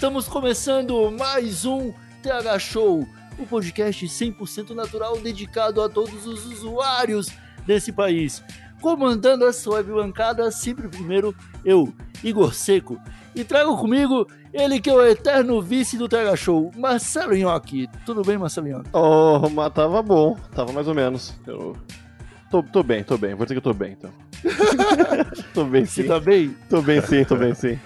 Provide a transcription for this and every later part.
Estamos começando mais um TH Show, o um podcast 100% natural dedicado a todos os usuários desse país. Comandando essa web bancada, sempre primeiro eu, Igor Seco. E trago comigo ele que é o eterno vice do TH Show, Marcelo Nhoque. Tudo bem, Marcelo Nhoque? Oh, mas tava bom, tava mais ou menos. Eu tô, tô bem, tô bem, vou dizer que eu tô bem então. tô bem sim. Você tá bem? Tô bem sim, tô bem sim.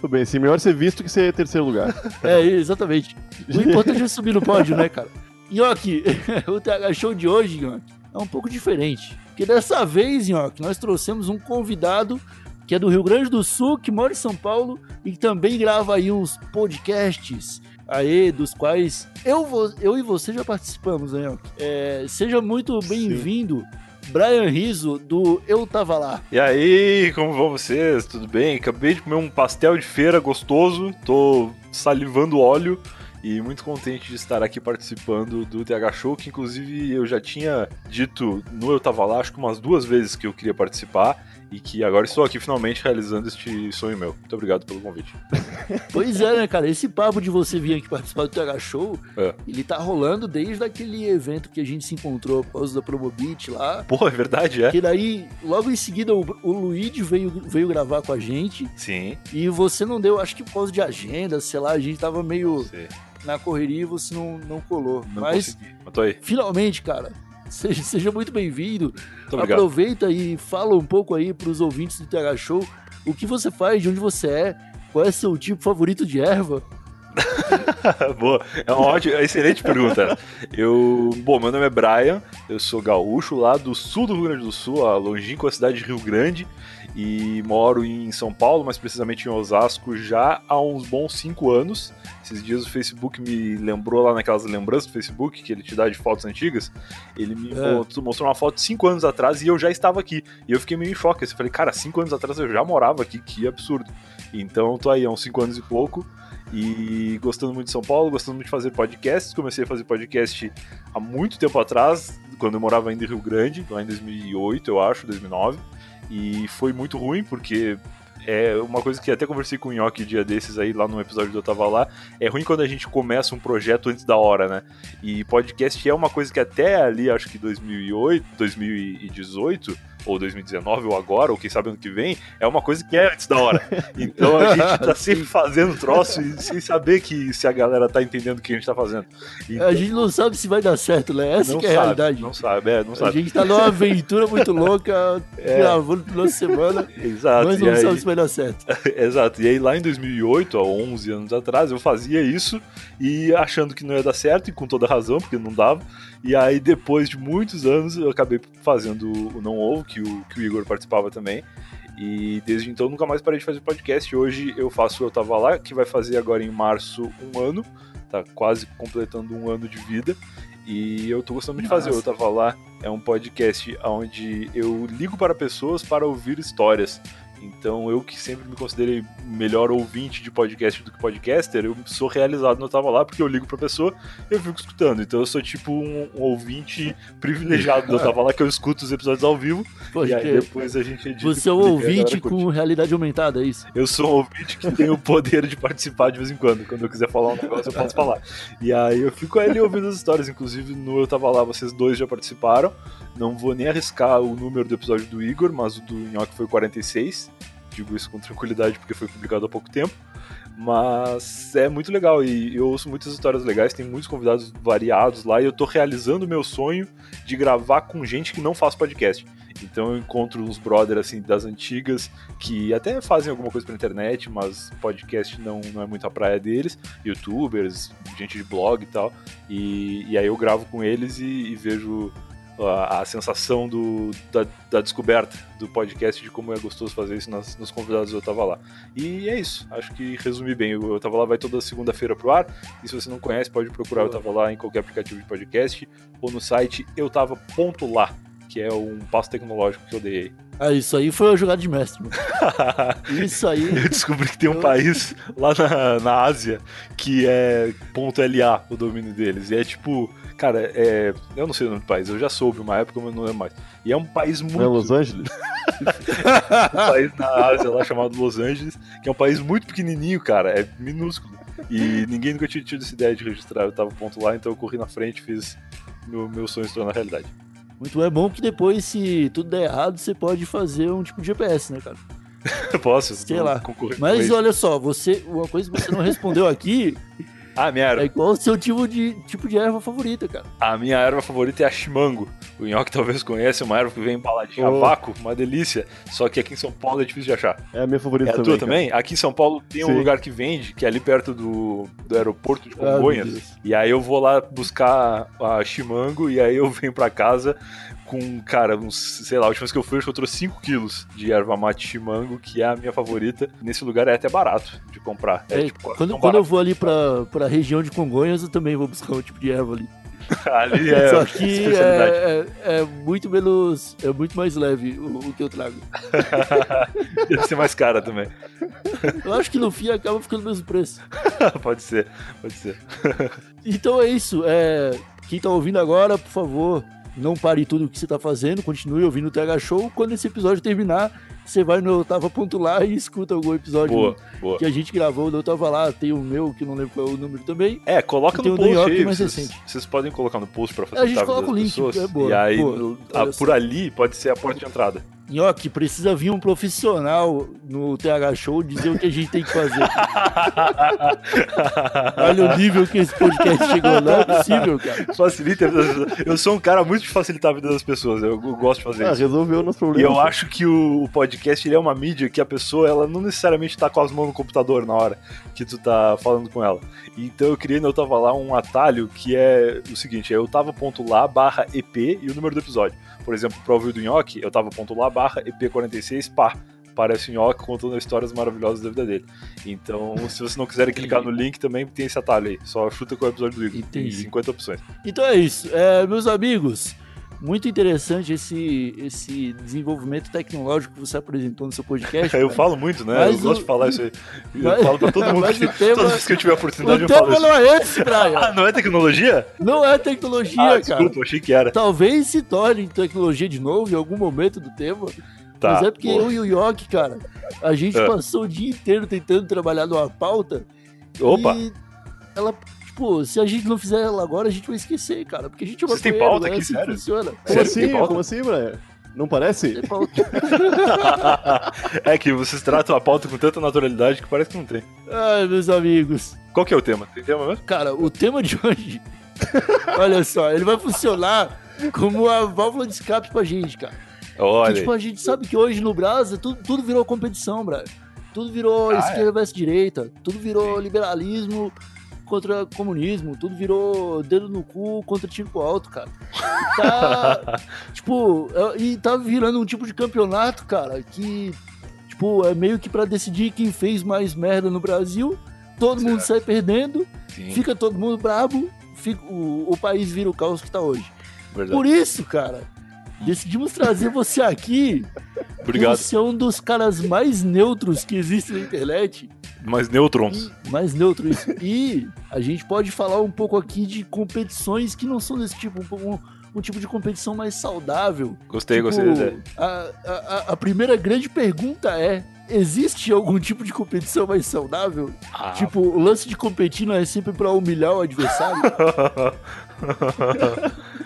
Tô bem sim. Melhor ser visto que ser terceiro lugar. É, exatamente. O importante é subir no pódio, né, cara? Nhoque, o TH Show de hoje, Nhoque, é um pouco diferente. Porque dessa vez, Nhoque, nós trouxemos um convidado que é do Rio Grande do Sul, que mora em São Paulo e que também grava aí uns podcasts aí, dos quais eu, eu e você já participamos, né, Nhoque? É, seja muito bem-vindo. Brian Riso, do Eu Tava Lá. E aí, como vão vocês? Tudo bem? Acabei de comer um pastel de feira gostoso, tô salivando óleo e muito contente de estar aqui participando do TH Show, que inclusive eu já tinha dito no Eu Tava Lá, acho que umas duas vezes que eu queria participar e que agora estou aqui finalmente realizando este sonho meu. Muito obrigado pelo convite. Pois é, né, cara? Esse papo de você vir aqui participar do TH Show, é. ele tá rolando desde aquele evento que a gente se encontrou por causa da Promobit lá. Pô, é verdade, é. Que daí, logo em seguida, o, o Luigi veio, veio gravar com a gente. Sim. E você não deu, acho que por causa de agenda, sei lá, a gente tava meio... Sim na correria e você não, não colou. Não Mas, consegui. Mas tô aí. finalmente, cara, seja, seja muito bem-vindo. Aproveita e fala um pouco aí para os ouvintes do TH Show o que você faz, de onde você é, qual é seu tipo favorito de erva. Boa, é uma ótima, excelente pergunta. Eu, bom, meu nome é Brian, eu sou gaúcho lá do sul do Rio Grande do Sul, a longínqua cidade de Rio Grande, e moro em São Paulo, mais precisamente em Osasco, já há uns bons cinco anos. Esses dias o Facebook me lembrou lá naquelas lembranças do Facebook que ele te dá de fotos antigas. Ele me é. mostrou uma foto de cinco anos atrás e eu já estava aqui. E eu fiquei meio em choque. Eu falei, cara, cinco anos atrás eu já morava aqui, que absurdo. Então tô aí há uns cinco anos e pouco. E gostando muito de São Paulo, gostando muito de fazer podcasts. Comecei a fazer podcast há muito tempo atrás, quando eu morava ainda em Rio Grande, lá em 2008, eu acho, 2009. E foi muito ruim, porque é uma coisa que até conversei com o Nhoque dia desses aí, lá no episódio do Eu Tava Lá, é ruim quando a gente começa um projeto antes da hora, né? E podcast é uma coisa que até ali, acho que 2008, 2018, ou 2019, ou agora, ou quem sabe ano que vem, é uma coisa que é antes da hora. Então a gente tá sempre fazendo troço e sem saber que se a galera tá entendendo o que a gente tá fazendo. Então, a gente não sabe se vai dar certo, né? Essa que é sabe, a realidade. Não sabe, é, não sabe. A gente tá numa aventura muito louca, é. gravando toda semana, Exato, mas não aí... sabe se vai dar certo. Exato, e aí lá em 2008, há 11 anos atrás, eu fazia isso e achando que não ia dar certo, e com toda razão, porque não dava. E aí, depois de muitos anos, eu acabei fazendo o Não Ovo, que o, que o Igor participava também. E desde então nunca mais parei de fazer podcast. Hoje eu faço Eu Tava Lá, que vai fazer agora em março um ano. Tá quase completando um ano de vida. E eu tô gostando de fazer. Eu Tava Lá é um podcast onde eu ligo para pessoas para ouvir histórias. Então, eu que sempre me considerei melhor ouvinte de podcast do que podcaster, eu sou realizado no Tava Lá, porque eu ligo pra pessoa e eu fico escutando. Então, eu sou tipo um, um ouvinte privilegiado do Tava Lá, que eu escuto os episódios ao vivo. Pode e aí depois a gente edita. Você é um ouvinte curte. com realidade aumentada, é isso? Eu sou um ouvinte que tem o poder de participar de vez em quando. Quando eu quiser falar um negócio, eu posso falar. E aí eu fico ali ouvindo as histórias. Inclusive, no Eu Tava Lá, vocês dois já participaram. Não vou nem arriscar o número do episódio do Igor, mas o do Nhoque foi 46 digo isso com tranquilidade porque foi publicado há pouco tempo. Mas é muito legal e eu ouço muitas histórias legais, tem muitos convidados variados lá e eu tô realizando o meu sonho de gravar com gente que não faz podcast. Então eu encontro uns brothers assim das antigas que até fazem alguma coisa pela internet, mas podcast não, não é muito a praia deles, youtubers, gente de blog e tal. E, e aí eu gravo com eles e, e vejo a, a sensação do, da, da descoberta do podcast, de como é gostoso fazer isso nas, nos convidados eu tava lá. E é isso, acho que resumi bem. Eu Tava Lá vai toda segunda-feira pro ar, e se você não conhece, pode procurar. Eu Tava Lá em qualquer aplicativo de podcast, ou no site. Eutava.lá, que é um passo tecnológico que eu dei aí. Ah, isso aí foi uma jogada de mestre, mano. Isso aí. Eu descobri que tem um Eu- país lá na, na Ásia que é .la o domínio deles. E é tipo, cara, é, eu não sei o nome do país, eu já soube uma época, mas não lembro mais. E é um país muito. Não é Los Angeles? um país na Ásia lá chamado Los Angeles, que é um país muito pequenininho, cara, é minúsculo. E ninguém nunca tinha tido essa ideia de registrar, eu tava ponto lá, então eu corri na frente e fiz meu, meu sonho se tornar realidade. Muito é bom que depois, se tudo der errado, você pode fazer um tipo de GPS, né, cara? Eu posso, Sei lá. Mas olha só, você, uma coisa que você não respondeu aqui Ah, minha erva. é qual o seu tipo de, tipo de erva favorita, cara. A minha erva favorita é a chimango. O Nhoque talvez conheça, é uma erva que vem embaladinha a Oh. vácuo, uma delícia. Só que aqui em São Paulo é difícil de achar. É a minha favorita É a também. tua cara. também? Aqui em São Paulo tem um Sim. lugar que vende, que é ali perto do, do aeroporto de Ah, Congonhas. Deus. e aí eu vou lá buscar a chimango e aí eu venho pra casa com, cara, uns, sei lá, a última vez que eu fui, acho que eu trouxe 5 quilos de erva mate chimango, que é a minha favorita. Nesse lugar é até barato de comprar. É, É, tipo, quase quando, quando eu vou ali pra, pra região de Congonhas, eu também vou buscar um tipo de erva ali. ali é Só que é, é, é muito menos. É muito mais leve o, o que eu trago. Deve ser mais cara também. Eu acho que no fim acaba ficando o mesmo preço. pode ser, pode ser. Então é isso. É, quem tá ouvindo agora, por favor, não pare tudo o que você tá fazendo, continue ouvindo o TH Show. Quando esse episódio terminar, você vai no Eu Tava Ponto Lá e escuta algum episódio Boa, boa. que a gente gravou. Eu tava lá, tem o meu, que não lembro qual é o número também. É, coloca no post Nhoque aí, mais vocês, vocês podem colocar no post pra facilitar gente a vida coloca o link, pessoas. é boa, e aí, boa, a- por ali pode ser a porta de entrada. Nhoque, precisa vir um profissional no TH Show dizer o que a gente tem que fazer. Olha o nível que esse podcast chegou. Não é possível, cara. Facilita a vida das pessoas. Eu sou um cara muito de facilitar a vida das pessoas, eu, gosto de fazer Ah, isso. resolveu o nosso E problema. eu acho que o, o podcast ele é uma mídia que a pessoa ela não necessariamente tá com as mãos no computador na hora que tu tá falando com ela. Então eu criei no Eu Tava Lá um atalho que é o seguinte, é eu tava.lá barra EP e o número do episódio. Por exemplo, pra ouvir do Nhoque, eu tava.lá barra EP46 pá. Parece o Nhoque contando histórias maravilhosas da vida dele. Então, se vocês não quiserem clicar no link, também tem esse atalho aí. Só chuta com o episódio do Igor. Tem Entendi. 50 opções. Então é isso. É, meus amigos, muito interessante esse, esse desenvolvimento tecnológico que você apresentou no seu podcast. Eu cara. falo muito, né? Mas eu gosto o- de falar isso aí. Eu Mas- falo pra todo mundo mas que tema- todas as vezes que eu tiver a oportunidade O eu falo tema isso. não é esse, Ah, Brian. não é tecnologia? Não é tecnologia, Ah, cara. desculpa, achei que era. Talvez se torne tecnologia de novo em algum momento do tema. Tá. mas é porque boa. eu e o Yoki, cara, a gente É. passou o dia inteiro tentando trabalhar numa pauta. Opa, ela, tipo, se a gente não fizer ela agora, a gente vai esquecer, cara. Porque a gente é Vocês têm pauta né? aqui, assim sério? funciona. Como Sério, assim? Como assim, Brian? Não parece? É que vocês tratam a pauta com tanta naturalidade que parece que não tem. Ai, meus amigos. Qual que é o tema? Tem tema mesmo? Cara, o tema de hoje. olha só, ele vai funcionar como uma válvula de escape pra gente, cara. Olha Que, tipo, a gente sabe que hoje no Brasa tudo, tudo virou competição, brother. Tudo virou Ah, esquerda versus direita. Tudo virou liberalismo contra comunismo. Tudo virou dedo no cu contra tiro pro alto, cara. Tá, tipo, é- e tá virando um tipo de campeonato, cara, que, tipo, é meio que pra decidir quem fez mais merda no Brasil. Todo mundo sai perdendo, Sim, fica todo mundo brabo, fica, o, o país vira o caos que tá hoje. verdade. Por isso, cara, decidimos trazer você aqui. Obrigado. Você é um dos caras mais neutros que existe na internet. Mas nêutrons. Mais neutro isso. E a gente pode falar um pouco aqui de competições que não são desse tipo. Um, um- tipo de competição mais saudável. Gostei, Tipo, gostei. A, a, a- primeira grande pergunta é: existe algum tipo de competição mais saudável? Ah, Tipo, o lance de competir não é sempre pra humilhar o adversário?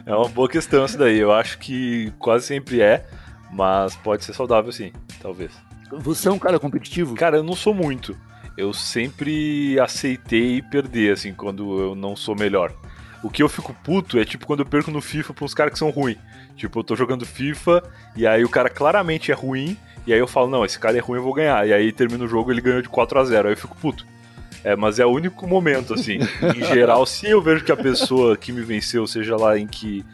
é uma boa questão isso daí. Eu acho que quase sempre é, mas pode ser saudável sim, talvez. Você é um cara competitivo? Cara, eu não sou muito. Eu sempre aceitei perder, assim, quando eu não sou melhor. O que eu fico puto é tipo quando eu perco no FIFA pra uns caras que são ruins. Tipo, eu tô jogando FIFA e aí o cara claramente é ruim, e aí eu falo, não, esse cara é ruim, eu vou ganhar. E aí termina o jogo ele ganhou de 4 a 0 Aí eu fico puto. É, mas é o único momento, assim. em geral, se eu vejo que a pessoa que me venceu, seja lá em que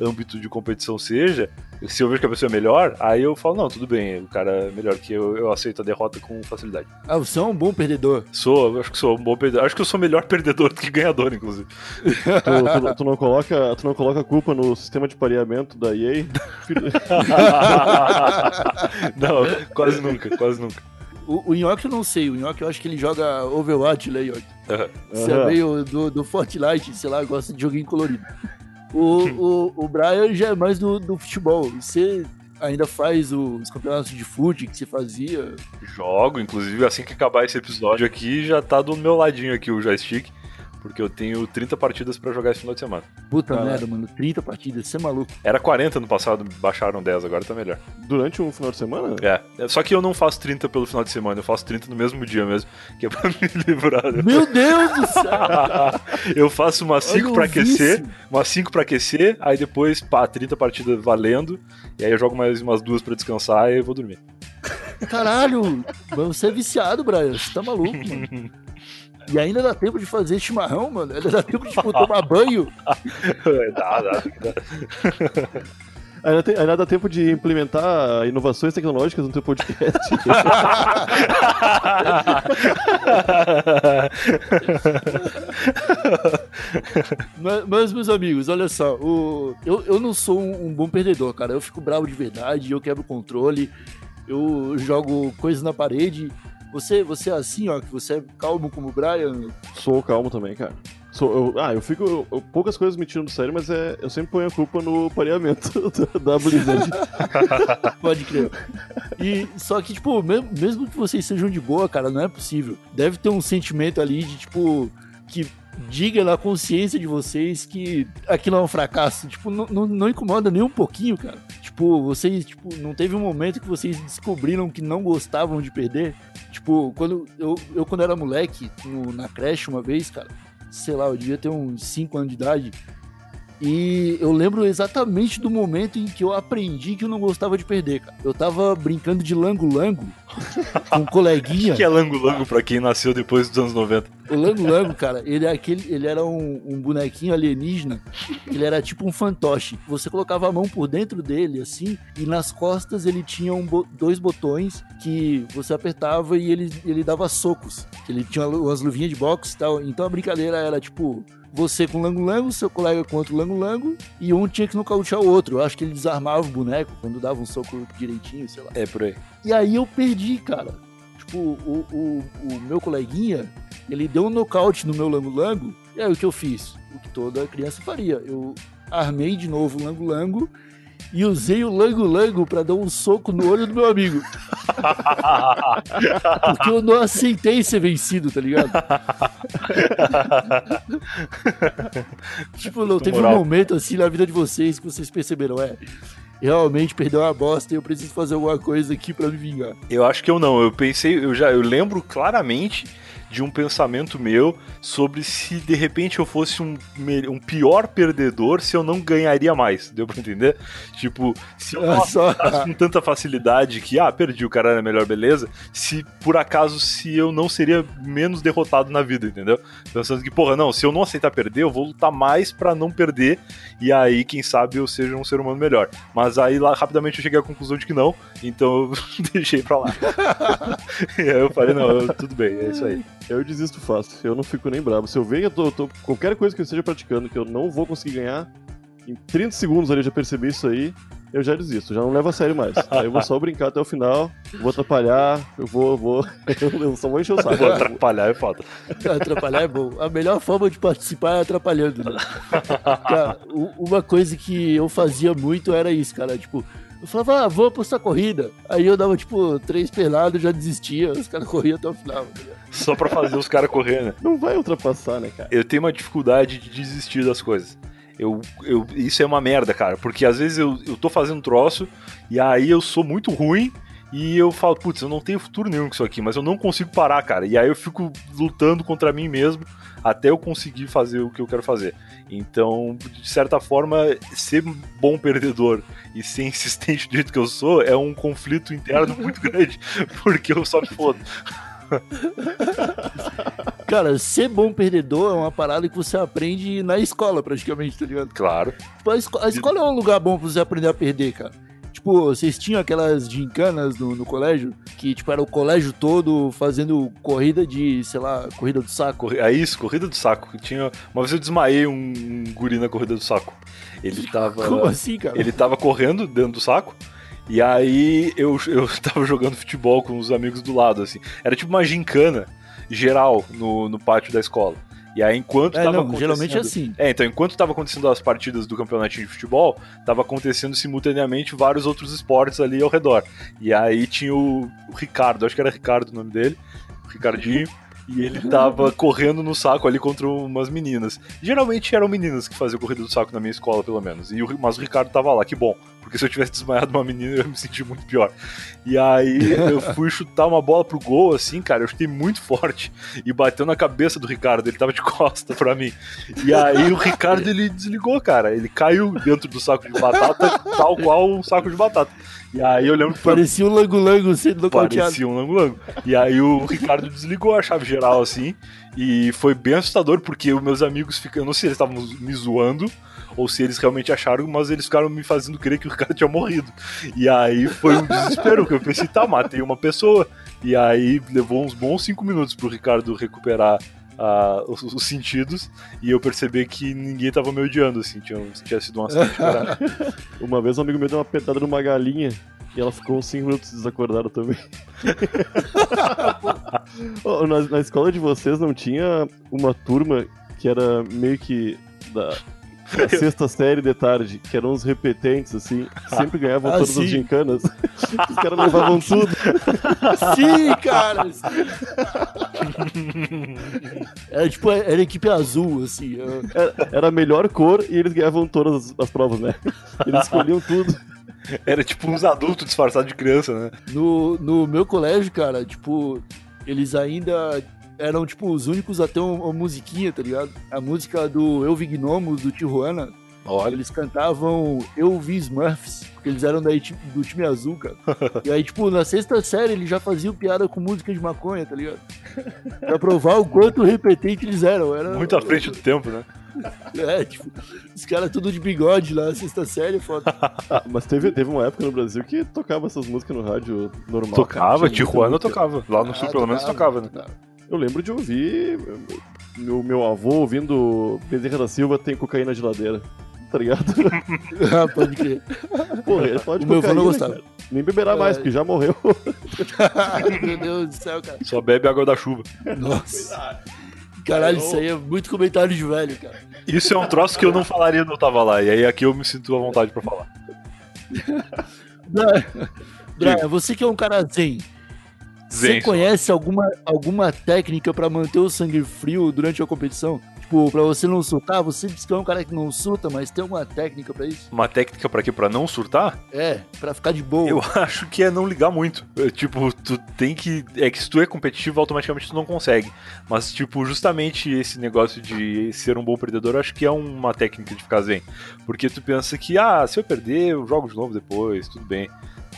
âmbito de competição seja, se eu vejo que a pessoa é melhor, aí eu falo, não, tudo bem, o cara é melhor que eu, eu aceito a derrota com facilidade. Ah, você é um bom perdedor. Sou, eu acho que sou um bom perdedor. Acho que eu sou melhor perdedor do que ganhador, inclusive. Tu, tu- tu não coloca, tu não coloca a culpa no sistema de pareamento da EA? não, quase nunca, quase nunca. O, o Nhoque eu não sei, o Nhoque eu acho que ele joga Overwatch, né, Nhoque? Aham. Você é meio do, do Fortnite, sei lá, gosta de joguinho colorido. O, o, o Brian já é mais do, do futebol. Você ainda faz os campeonatos de fute que você fazia. Jogo, inclusive, assim que acabar esse episódio aqui, já tá do meu ladinho aqui o joystick. Porque eu tenho 30 partidas pra jogar esse final de semana. Puta Caralho. merda, mano, 30 partidas, você é maluco. Era 40 no passado, baixaram 10, agora tá melhor. Durante um final de semana? É, só que eu não faço 30 pelo final de semana, eu faço 30 no mesmo dia mesmo, que é pra me livrar. Meu Deus do céu! eu faço umas 5 Olha o pra aquecer, umas 5 pra aquecer, aí depois, pá, 30 partidas valendo, e aí eu jogo mais umas duas pra descansar e eu vou dormir. Caralho! Você é viciado, Brian, você tá maluco, mano. E ainda dá tempo de fazer chimarrão, mano. Ainda dá tempo de tipo, tomar banho. dá, dá, dá. Ainda, tem, ainda dá tempo de implementar inovações tecnológicas no teu podcast. Mas, mas, meus amigos, olha só, o, eu, eu não sou um, um bom perdedor, cara. Eu fico bravo de verdade, eu quebro o controle, eu jogo coisas na parede. Você, você é assim, ó, que você é calmo como o Brian. Sou calmo também, cara. Sou, eu- ah, eu fico. eu- eu- poucas coisas me tiram do sério, mas é, eu sempre ponho a culpa no pareamento da, da Blizzard. Pode crer. E só que, tipo, mesmo, mesmo que vocês sejam de boa, cara, não é possível. Deve ter um sentimento ali de, tipo, que diga na consciência de vocês que aquilo é um fracasso. Tipo, não, não, não incomoda nem um pouquinho, cara. Tipo, vocês, tipo, não teve um momento que vocês descobriram que não gostavam de perder. Tipo, quando eu, eu quando era moleque, no- na creche uma vez, cara, sei lá, eu devia ter uns 5 anos de idade. E eu lembro exatamente do momento em que eu aprendi que eu não gostava de perder, cara. Eu tava brincando de lango-lango um coleguinha. O que é lango-lango pra quem nasceu depois dos anos 90? O Lango Lango, cara, ele, é aquele, ele era um, um bonequinho alienígena. Ele era tipo um fantoche. Você colocava a mão por dentro dele, assim, e nas costas ele tinha um dois botões que você apertava e ele, ele dava socos. Ele tinha umas luvinhas de boxe e tal. Então a brincadeira era tipo. Você com o Lango Lango, seu colega com outro Lango Lango, e um tinha que nocautear o outro. Eu acho que ele desarmava o boneco quando dava um soco direitinho, sei lá. É por aí. E aí eu perdi, cara. Tipo, o, o, o meu coleguinha, ele deu um nocaute no meu lango-lango. E aí o que eu fiz? O que toda criança faria. Eu armei de novo o lango-lango e usei o lango-lango pra dar um soco no olho do meu amigo. Porque eu não aceitei ser vencido, tá ligado? tipo, não teve um momento assim na vida de vocês que vocês perceberam, é. Realmente perdeu uma bosta e eu preciso fazer alguma coisa aqui pra me vingar. Eu acho que eu não. Eu pensei, eu já, eu lembro claramente de um pensamento meu sobre se de repente eu fosse um, um pior perdedor, se eu não ganharia mais. Deu pra entender? Tipo, se eu só. acertasse com tanta facilidade que, ah, perdi, o cara era melhor, beleza. Se por acaso, se eu não seria menos derrotado na vida, entendeu? Pensando que, porra, não, se eu não aceitar perder, eu vou lutar mais pra não perder. E aí, quem sabe, eu seja um ser humano melhor. Mas aí lá rapidamente eu cheguei à conclusão de que não, então eu deixei pra lá. e aí eu falei, não, eu- tudo bem, é isso aí. Eu desisto fácil, eu não fico nem bravo. Se eu ver que eu tô, tô- qualquer coisa que eu esteja praticando que eu não vou conseguir ganhar, em 30 segundos ali eu já percebi isso aí, eu já desisto, já não levo a sério mais. Aí eu vou só brincar até o final, vou atrapalhar, eu vou, eu vou, eu só vou encher o saco. Vou atrapalhar, é foda. Atrapalhar é bom. A melhor forma de participar é atrapalhando. Né? Cara, uma coisa que eu fazia muito era isso, cara. Tipo, eu falava, ah, vou apostar corrida. Aí eu dava, tipo, três pelados, já desistia. Os caras corriam até o final. tá? Só pra fazer os caras correr, né? Não vai ultrapassar, né, cara? eu tenho uma dificuldade de desistir das coisas. Eu, eu, isso é uma merda, cara, porque às vezes eu, eu tô fazendo um troço e aí eu sou muito ruim e eu falo, putz, eu não tenho futuro nenhum com isso aqui, mas eu não consigo parar, cara. E aí eu fico lutando contra mim mesmo até eu conseguir fazer o que eu quero fazer. Então, de certa forma, ser bom perdedor e ser insistente do jeito que eu sou é um conflito interno muito grande, porque eu só me fodo. Cara, ser bom perdedor é uma parada que você aprende na escola, praticamente, tá ligado? Claro. Tipo, a, esco- a escola é um lugar bom pra você aprender a perder, cara. Tipo, vocês tinham aquelas gincanas no, no colégio, que, tipo, era o colégio todo fazendo corrida de, sei lá, corrida do saco. É isso, corrida do saco. Tinha... Uma vez eu desmaiei um, um guri na corrida do saco. Ele tava. Como assim, cara? Ele tava correndo dentro do saco. E aí eu, eu tava jogando futebol com os amigos do lado, assim. Era tipo uma gincana geral no, no pátio da escola. E aí, enquanto É, tava não, geralmente é assim. É, então, enquanto tava acontecendo as partidas do campeonatinho de futebol, tava acontecendo simultaneamente vários outros esportes ali ao redor. E aí tinha o, o Ricardo, acho que era Ricardo o nome dele, o Ricardinho, e ele tava correndo no saco ali contra umas meninas. Geralmente eram meninas que faziam corrida do saco na minha escola, pelo menos. E o, mas o Ricardo tava lá, que bom. Porque se eu tivesse desmaiado uma menina, eu ia me sentir muito pior. E aí eu fui chutar uma bola pro gol, assim, cara, eu chutei muito forte. E bateu na cabeça do Ricardo, ele tava de costa pra mim. E aí o Ricardo, ele desligou, cara. Ele caiu dentro do saco de batata, tal qual um saco de batata. E aí eu lembro que foi Parecia um lango-lango sendo nocauteado. Parecia um lango-lango. E aí o Ricardo desligou a chave geral assim. E foi bem assustador, porque os meus amigos ficam. Não sei se eles estavam me zoando ou se eles realmente acharam, mas eles ficaram me fazendo crer que o Ricardo tinha morrido. E aí foi um desespero, que eu pensei, tá, matei uma pessoa. E aí levou uns bons cinco minutos pro Ricardo recuperar. ah, os, os sentidos e eu percebi que ninguém tava me odiando, assim, tinha, tinha sido um acidente. cara. Uma vez um amigo meu deu uma petada numa galinha e ela ficou uns 5 minutos desacordada também. Ô, na, na escola de vocês não tinha uma turma que era meio que da, sexta série de tarde, que eram uns repetentes, assim, que sempre ganhavam Ah, todas sim. as gincanas. Os caras levavam tudo. Sim, cara! Era tipo, era a equipe azul, assim. é. Era, era a melhor cor e eles ganhavam todas as, as provas, né? Eles escolhiam tudo. Era tipo uns adultos disfarçados de criança, né? No, no meu colégio, cara, tipo, eles ainda eram, tipo, os únicos a ter uma, musiquinha, tá ligado? A música do Eu Vi Gnomos, do Tijuana. Olha, Eles cantavam Eu Vi Smurfs, porque eles eram daí, tipo, do time azul, cara. E aí, tipo, na sexta série eles já faziam piada com música de maconha, tá ligado? Pra provar o quanto repetente eles eram. Era, muito à frente do tempo, né? É, tipo, os caras tudo de bigode lá, sexta série, foda. Mas teve, teve uma época no Brasil que tocava essas músicas no rádio normal. Tocava, Tijuana tocava. Lá no Ah, sul, pelo menos, tocava, né? Eu lembro de ouvir meu, meu avô ouvindo Bezerra da Silva tem cocaína na geladeira. Tá ligado? Ah, pode crer. Porra, ele pode O meu avô não gostava. cara. Nem beberá mais, É. porque já morreu. Meu Deus do céu, cara. Só bebe água da chuva. Nossa. Caralho, isso aí é muito comentário de velho, cara. Isso é um troço que eu não falaria quando eu tava lá. E aí aqui eu me sinto à vontade pra falar. Brian, Brian, você que é um cara zen, você conhece alguma, alguma técnica pra manter o sangue frio durante a competição? Tipo, pra você não surtar, você disse que é um cara que não surta, mas tem alguma técnica pra isso? Uma técnica pra quê? Pra não surtar? É, pra ficar de boa. Eu acho que é não ligar muito. É, tipo, tu tem que. É que se tu é competitivo, automaticamente tu não consegue. Mas, tipo, justamente esse negócio de ser um bom perdedor, eu acho que é uma técnica de ficar zen. Porque tu pensa que, ah, se eu perder, eu jogo de novo depois, tudo bem.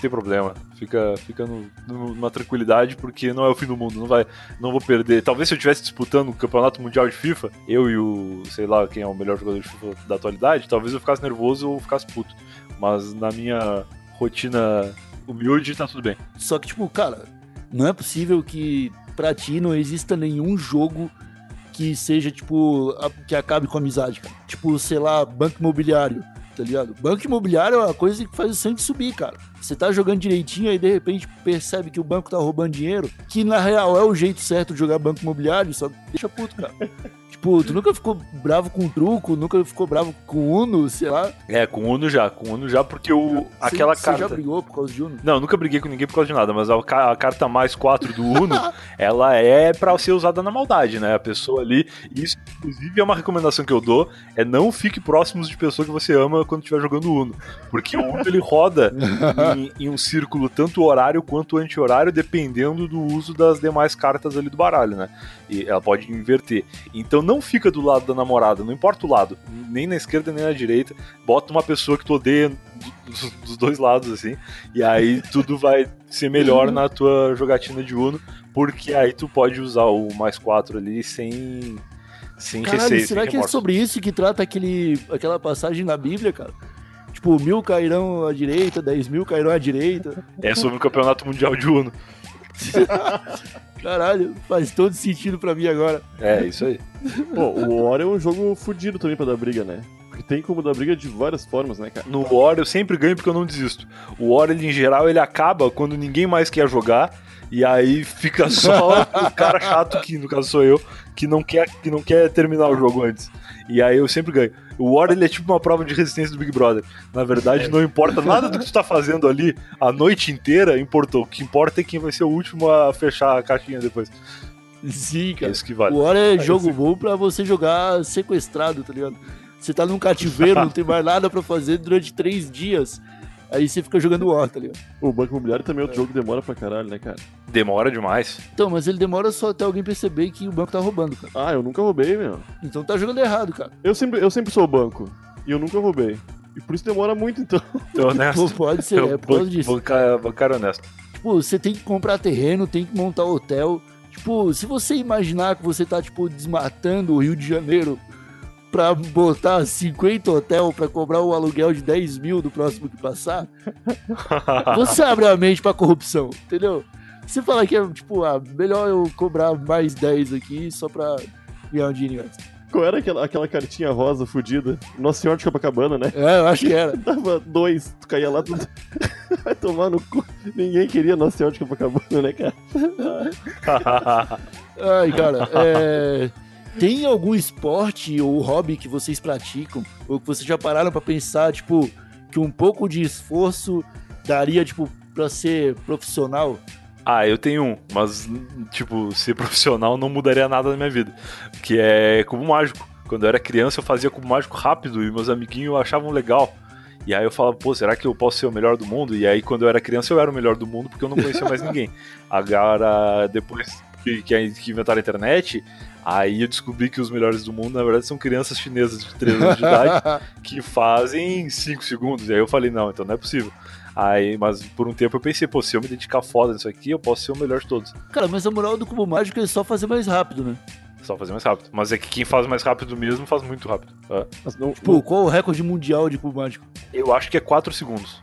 Tem problema. Fica, fica no- numa tranquilidade, porque não é o fim do mundo. Não vai. Não vou perder. Talvez se eu estivesse disputando o campeonato mundial de FIFA, eu e o, sei lá, quem é o melhor jogador de FIFA da atualidade, talvez eu ficasse nervoso ou ficasse puto. Mas na minha rotina humilde, tá tudo bem. Só que, tipo, cara, não é possível que pra ti não exista nenhum jogo que seja, tipo, a- que acabe com a amizade, cara. Tipo, sei lá, banco imobiliário, tá ligado? Banco imobiliário é uma coisa que faz o sangue subir, cara. Você tá jogando direitinho aí de repente percebe que o banco tá roubando dinheiro, que na real é o jeito certo de jogar banco imobiliário, só deixa puto, cara. Tipo, tu nunca ficou bravo com truco, nunca ficou bravo com Uno, sei lá. É, com o Uno já, com o Uno já, porque o, aquela você, carta. Você já brigou por causa de Uno? Não, nunca briguei com ninguém por causa de nada, mas a, a carta mais 4 do Uno, ela é pra ser usada na maldade, né? A pessoa ali. Isso, inclusive, é uma recomendação que eu dou: é não fique próximos de pessoa que você ama quando estiver jogando Uno. Porque o Uno ele roda em, em um círculo tanto horário quanto anti-horário, dependendo do uso das demais cartas ali do baralho, né? E ela pode inverter. Então não fica do lado da namorada, não importa o lado, nem na esquerda nem na direita, bota uma pessoa que tu odeia dos, dos dois lados, assim, e aí tudo vai ser melhor na tua jogatina de Uno, porque aí tu pode usar o mais quatro ali sem. Sem Caralho, receio. será que é sobre isso que trata aquele, aquela passagem na Bíblia, cara? Tipo, mil cairão à direita, dez mil cairão à direita. É sobre o campeonato mundial de Uno. Caralho, faz todo sentido pra mim agora. É, isso aí. Pô, o War é um jogo fudido também pra dar briga, né? Porque tem como dar briga de várias formas, né, cara? No War eu sempre ganho porque eu não desisto. O War, ele, em geral, ele acaba quando ninguém mais quer jogar. E aí fica só o cara chato, que no caso sou eu, que não quer, que não quer terminar o jogo antes. E aí eu sempre ganho. O War ele é tipo uma prova de resistência do Big Brother. Na verdade, não importa nada do que tu tá fazendo ali a noite inteira, importou. O que importa é quem vai ser o último a fechar a caixinha depois. Sim, É cara. isso que vale. O War é jogo bom pra você jogar sequestrado, tá ligado? Você tá num cativeiro, não tem mais nada pra fazer durante três dias. Aí você fica jogando War, tá ligado? O Banco Imobiliário também é outro jogo que demora pra caralho, né, cara? Demora demais. Então, mas ele demora só até alguém perceber que o banco tá roubando, cara. Ah, eu nunca roubei, meu. Então tá jogando errado, cara. Eu sempre, eu sempre sou o banco. E eu nunca roubei. E por isso demora muito, então. Tô honesto. Pô, pode ser, é por causa disso. Bancar, bancar honesto. Tipo, você tem que comprar terreno, tem que montar hotel. Tipo, se você imaginar que você tá, tipo, desmatando o Rio de Janeiro pra botar 50 hotel pra cobrar o aluguel de 10 mil do próximo que passar, você abre a mente pra corrupção, entendeu? Você fala que é, tipo, ah, melhor eu cobrar mais 10 aqui só pra ganhar um dinheiro extra. Qual era aquela, aquela cartinha rosa fudida? Nossa Senhora de Copacabana, né? É, eu acho que era. Dava dois, tu caía lá, tudo. Vai tomar no cu. Ninguém queria Nossa Senhora de Copacabana, né, cara? Ai, cara, é... Tem algum esporte ou hobby que vocês praticam? Ou que vocês já pararam pra pensar, tipo, que um pouco de esforço daria, tipo, pra ser profissional? Ah, eu tenho um, mas, tipo, ser profissional não mudaria nada na minha vida. Que é cubo mágico. Quando eu era criança, eu fazia cubo mágico rápido e meus amiguinhos achavam legal. E aí eu falava, pô, será que eu posso ser o melhor do mundo? E aí, quando eu era criança, eu era o melhor do mundo porque eu não conhecia mais ninguém. Agora, depois que, que inventaram a internet, aí eu descobri que os melhores do mundo, na verdade, são crianças chinesas de 13 anos de idade que fazem 5 segundos. E aí eu falei, não, então não é possível. Aí, mas por um tempo eu pensei, pô, se eu me dedicar foda nisso aqui, eu posso ser o melhor de todos. Cara, mas a moral do cubo mágico é só fazer mais rápido, né? Só fazer mais rápido. Mas é que quem faz mais rápido mesmo faz muito rápido. É. Mas não, Tipo, qual o recorde mundial de cubo mágico? Eu acho que é 4 segundos.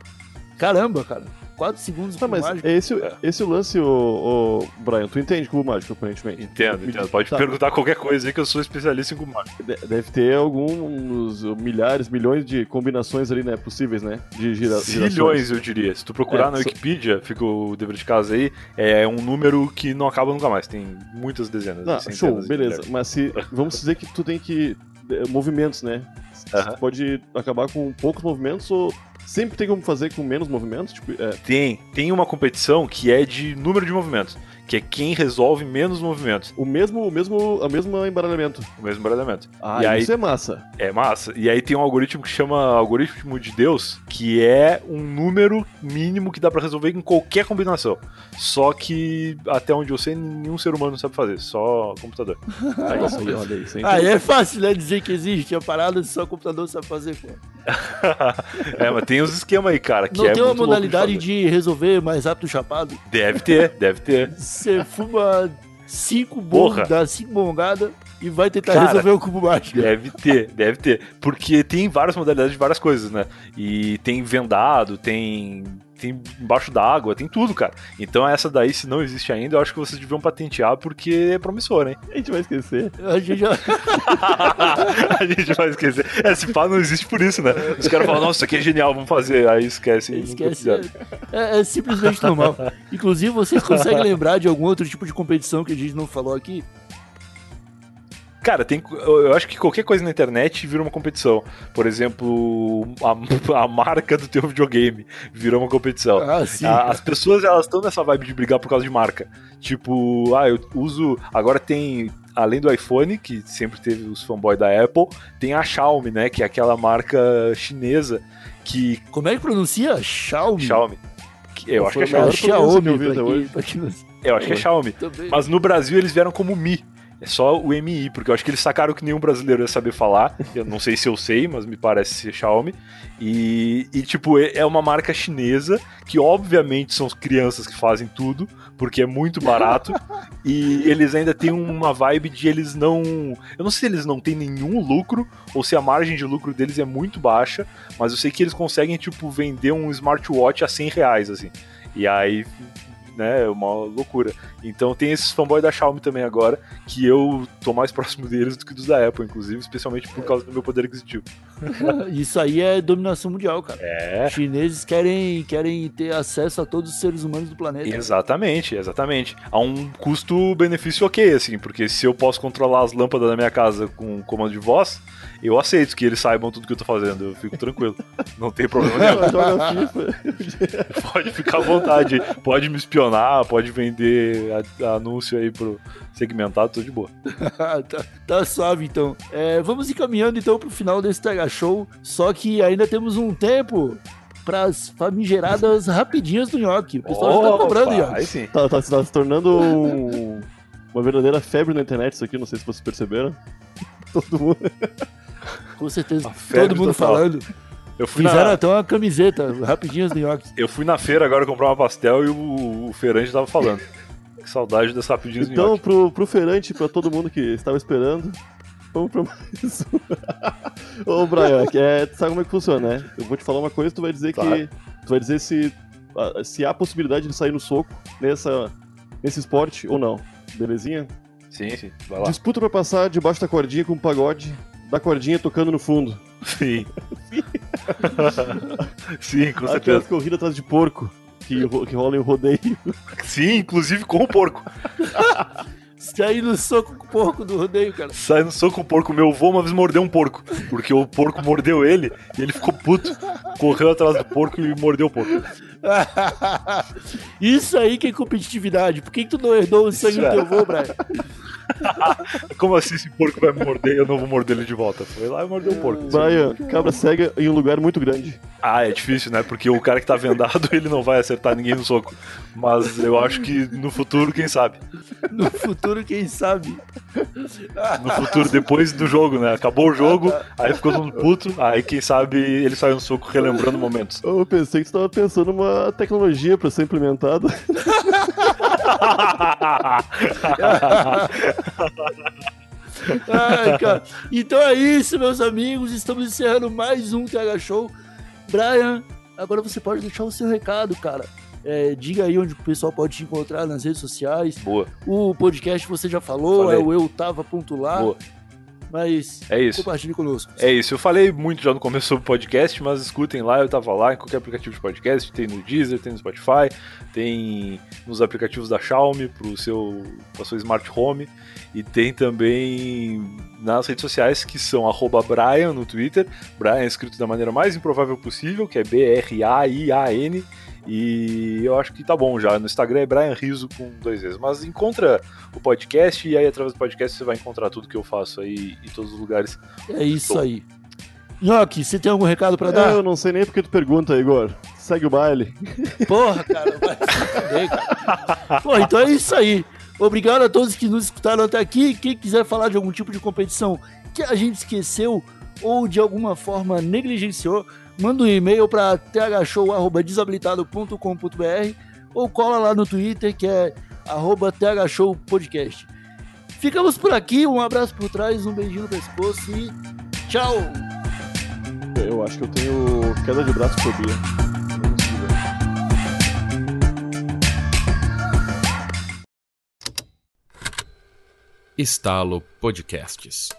Caramba, cara. 4 segundos de Tá, mas mágico. é esse, esse o lance, ô, ô, Brian. Tu entende cubo mágico, aparentemente. Entendo, entendo. Pode Tá. perguntar qualquer coisa aí que eu sou especialista em cubo mágico. De- Deve ter alguns milhares, milhões de combinações ali, né? Possíveis, né? De gira, Zilhões, girações. eu diria. Se tu procurar É, na só- Wikipedia, fica o dever de casa aí, é um número que não acaba nunca mais. Tem muitas dezenas. Não, centenas show, de beleza. milhares. Mas se. Vamos dizer que tu tem que. eh, Movimentos, né? Tu pode acabar com poucos movimentos ou sempre tem como fazer com menos movimentos? Tipo, é, Tem, tem uma competição que é de número de movimentos, que é quem resolve menos movimentos, o mesmo, o mesmo, o mesmo embaralhamento. o mesmo embaralhamento. Ah, E aí- isso é massa. É massa. E aí tem um algoritmo que chama algoritmo de Deus, que é um número mínimo que dá pra resolver em qualquer combinação. Só que, até onde eu sei, nenhum ser humano sabe fazer, só computador. Aí, olha aí. isso aí. Ah, é fácil, né? Dizer que existe a parada só computador sabe fazer, pô. é, mas tem uns esquemas aí, cara, que Não é tem uma modalidade fazer. de resolver mais rápido o chapado? Deve ter, deve ter. Você fuma cinco bongos, dá cinco bongadas e vai tentar Cara, resolver o cubo mágico. Deve ter, deve ter. Porque tem várias modalidades de várias coisas, né? E tem vendado, tem. Tem embaixo d'água, tem tudo, cara. Então essa daí, se não existe ainda, eu acho que vocês deviam patentear porque é promissor, hein? A gente vai esquecer. A gente já... a gente vai esquecer. É, se pá, não existe por isso, né? Os caras falam, nossa, isso aqui é genial, vamos fazer. Aí esquece. Esquece. É, é simplesmente normal. Inclusive, vocês conseguem lembrar de algum outro tipo de competição que a gente não falou aqui? Cara, tem, eu eu acho que qualquer coisa na internet vira uma competição. Por exemplo, a, a marca do teu videogame virou uma competição. Ah, sim. A- As pessoas elas estão nessa vibe de brigar por causa de marca. Tipo, ah, eu uso. Agora tem. Além do iPhone, que sempre teve os fanboys da Apple, tem a Xiaomi, né? Que é aquela marca chinesa que. Como é que pronuncia? Xiaomi? Xiaomi. que- eu acho que é É, Xiaomi. eu Xiaomi, não Eu acho que é Xiaomi. Mas no Brasil eles vieram como Mi. É só o MI, porque eu acho que eles sacaram que nenhum brasileiro ia saber falar. Eu não sei se eu sei, mas me parece ser Xiaomi. E, e, tipo, é é uma marca chinesa que, obviamente, são crianças que fazem tudo, porque é muito barato. e eles ainda têm uma vibe de eles não. Eu não sei se eles não têm nenhum lucro ou se a margem de lucro deles é muito baixa, mas eu sei que eles conseguem, tipo, vender um smartwatch a 100 reais, assim. E aí né? É uma loucura. Então tem esses fanboys da Xiaomi também agora, que eu tô mais próximo deles do que dos da Apple, inclusive, especialmente por causa do meu poder aquisitivo. Isso aí é dominação mundial, cara. É. Os chineses querem, querem ter acesso a todos os seres humanos do planeta. Exatamente, exatamente. A um custo-benefício ok, assim, porque se eu posso controlar as lâmpadas da minha casa com comando de voz, eu aceito que eles saibam tudo que eu tô fazendo, eu fico tranquilo. Não tem problema nenhum. Pode ficar à vontade. Pode me espionar, pode vender a- anúncio aí pro segmentado, tô de boa. tá, tá suave, então. É, vamos encaminhando, então, pro final desse TH Show. Só que ainda temos um tempo pras famigeradas rapidinhas do Nhoque. O pessoal já tá Opa, cobrando, Nhoque. Aí sim. Tá, tá, tá se tornando um- uma verdadeira febre na internet isso aqui, não sei se vocês perceberam. Todo mundo. Com certeza. Todo mundo total. falando. Eu fui, Fizeram na, até uma camiseta, rapidinhas do Nhoque. eu fui na feira agora comprar uma pastel e o, o feirante tava falando. Que saudade dessa rapidinha do Então, nhoque. pro, pro Ferante, pra todo mundo que estava esperando, vamos pra mais um. Ô, Brian, é, tu sabe como é que funciona, né? Eu vou te falar uma coisa, tu vai dizer Claro. que. Tu vai dizer se, se há possibilidade de sair no soco nessa, nesse esporte ou não. Belezinha? Sim, sim. Vai lá. Disputa pra passar debaixo da cordinha com o pagode, da cordinha tocando no fundo. Sim. sim, com Aquelas certeza. corridas atrás de porco que, ro- que rolam em rodeio. Sim, inclusive com o porco. Sair no soco com o porco do rodeio, cara. Sai no soco com o porco. Meu avô uma vez mordeu um porco. Porque o porco mordeu ele e ele ficou puto. Correu atrás do porco e mordeu o porco. Isso aí que é competitividade. Por que, que tu não herdou o sangue Isso do teu avô, Brian? Como assim esse porco vai me morder e eu não vou morder ele de volta? Foi lá e mordeu o porco. Brian, cabra cega em um lugar muito grande. Ah, é difícil, né? Porque o cara que tá vendado, ele não vai acertar ninguém no soco. Mas eu acho que no futuro, quem sabe? No futuro, quem sabe? No futuro, depois do jogo, né? Acabou o jogo, aí ficou todo mundo puto, aí quem sabe ele saiu no soco relembrando momentos. Eu pensei que você tava pensando numa tecnologia pra ser implementada. Ai, cara. Então é isso, meus amigos. Estamos encerrando mais um TH Show. Brian, agora você pode deixar o seu recado, cara. É, diga aí onde o pessoal pode te encontrar nas redes sociais. Boa, O podcast você já falou, Falei. é o Eu Tava Ponto Lá. boa. Mas É isso. compartilhe conosco. É isso, eu falei muito já no começo sobre podcast, mas escutem lá, eu tava lá em qualquer aplicativo de podcast, tem no Deezer, tem no Spotify, tem nos aplicativos da Xiaomi pro seu, pra sua Smart Home e tem também nas redes sociais que são Brian no Twitter, Brian escrito da maneira mais improvável possível, que é B-R-A-I-A-N e eu acho que tá bom já. No Instagram é Brian Riso com dois vezes. Mas encontra o podcast e aí através do podcast você vai encontrar tudo que eu faço aí em todos os lugares É isso aí. Nhoque, você tem algum recado pra É, dar? eu não sei nem porque tu pergunta, Igor. Segue o baile. Porra, vai cara. Pô, então é isso aí. Obrigado a todos que nos escutaram até aqui. Quem quiser falar de algum tipo de competição que a gente esqueceu ou de alguma forma negligenciou, manda um e-mail para thshow.desabilitado.com.br ou cola lá no Twitter que é arroba thshowpodcast. Ficamos por aqui, um abraço por trás, um beijinho no pescoço e tchau! Eu acho que eu tenho queda de braço fobia. Estalo Podcasts.